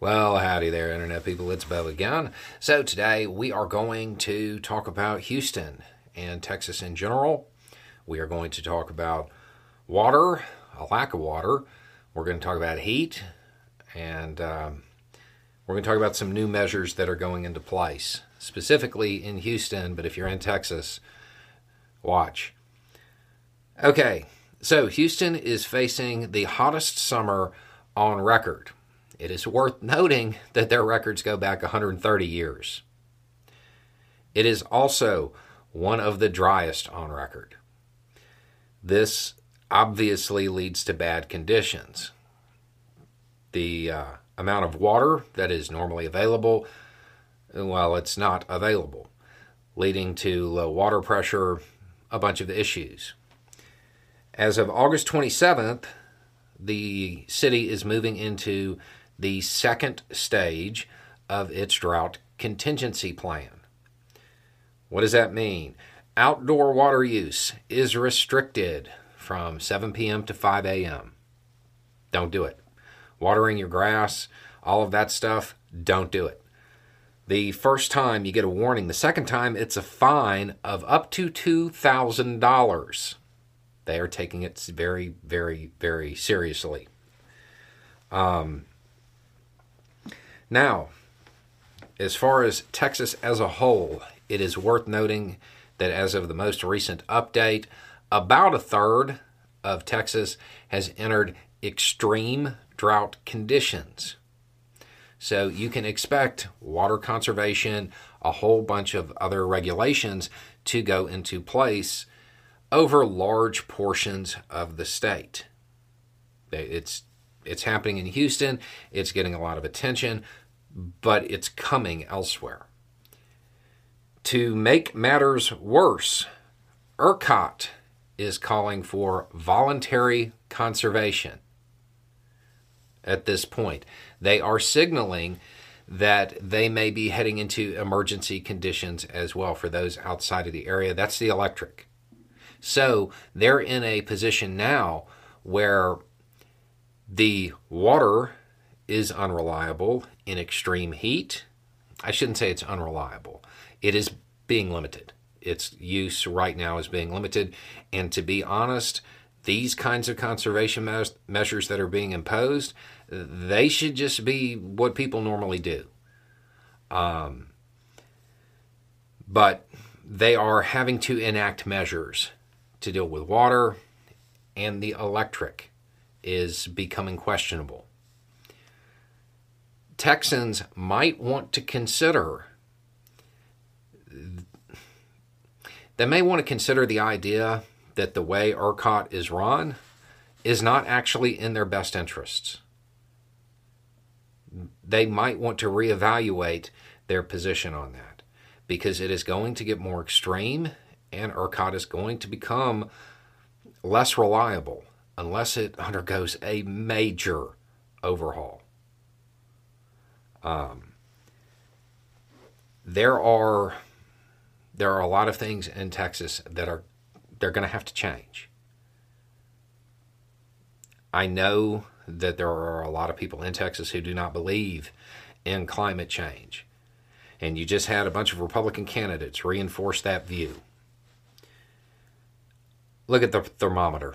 Well, howdy there, Internet people. It's Beau again. So, today we are going to talk about Houston and Texas in general. We are going to talk about water, a lack of water. We're going to talk about heat, and um, we're going to talk about some new measures that are going into place, specifically in Houston. But if you're in Texas, watch. Okay, so Houston is facing the hottest summer on record. It is worth noting that their records go back 130 years. It is also one of the driest on record. This obviously leads to bad conditions. The uh, amount of water that is normally available, well, it's not available, leading to low water pressure, a bunch of issues. As of August 27th, the city is moving into the second stage of its drought contingency plan. What does that mean? Outdoor water use is restricted from 7 p.m. to 5 a.m. Don't do it. Watering your grass, all of that stuff, don't do it. The first time you get a warning, the second time it's a fine of up to $2,000. They are taking it very, very, very seriously. Um, now, as far as Texas as a whole, it is worth noting that as of the most recent update, about a third of Texas has entered extreme drought conditions. So you can expect water conservation, a whole bunch of other regulations to go into place over large portions of the state. It's it's happening in Houston, it's getting a lot of attention, but it's coming elsewhere. To make matters worse, ERCOT is calling for voluntary conservation at this point. They are signaling that they may be heading into emergency conditions as well for those outside of the area. That's the electric. So they're in a position now where the water is unreliable in extreme heat. I shouldn't say it's unreliable, it is being limited. Its use right now is being limited. And to be honest, these kinds of conservation me- measures that are being imposed, they should just be what people normally do. Um, but they are having to enact measures to deal with water, and the electric is becoming questionable. Texans might want to consider they may want to consider the idea that the way ERCOT is run is not actually in their best interests. They might want to reevaluate their position on that because it is going to get more extreme and ERCOT is going to become less reliable unless it undergoes a major overhaul. Um, there are there are a lot of things in Texas that are they're going to have to change. I know that there are a lot of people in Texas who do not believe in climate change. And you just had a bunch of Republican candidates reinforce that view. Look at the thermometer.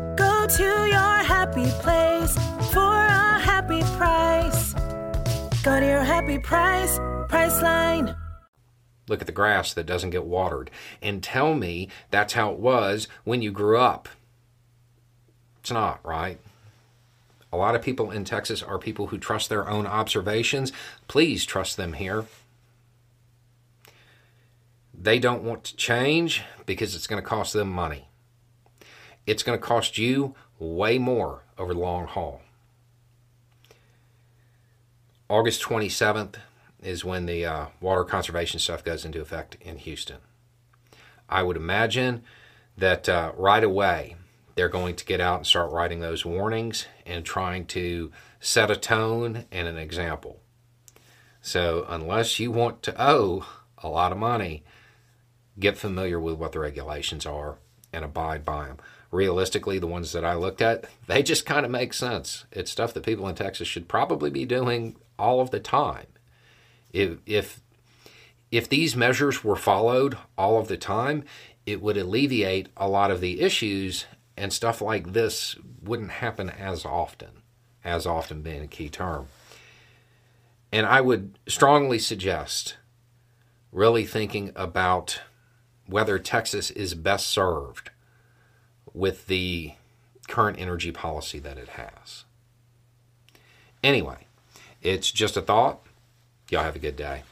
to your happy place for a happy price. Go to your happy price, Priceline. Look at the grass that doesn't get watered and tell me that's how it was when you grew up. It's not, right? A lot of people in Texas are people who trust their own observations. Please trust them here. They don't want to change because it's going to cost them money it's going to cost you way more over the long haul. August 27th, is when the uh, water conservation stuff goes into effect in Houston. I would imagine that uh, right away they're going to get out and start writing those warnings and trying to set a tone and an example. So, unless you want to owe a lot of money, get familiar with what the regulations are and abide by them. Realistically, the ones that I looked at, they just kind of make sense. It's stuff that people in Texas should probably be doing all of the time. If if if these measures were followed all of the time, it would alleviate a lot of the issues and stuff like this wouldn't happen as often, as often being a key term. And I would strongly suggest really thinking about whether Texas is best served with the current energy policy that it has. Anyway, it's just a thought. Y'all have a good day.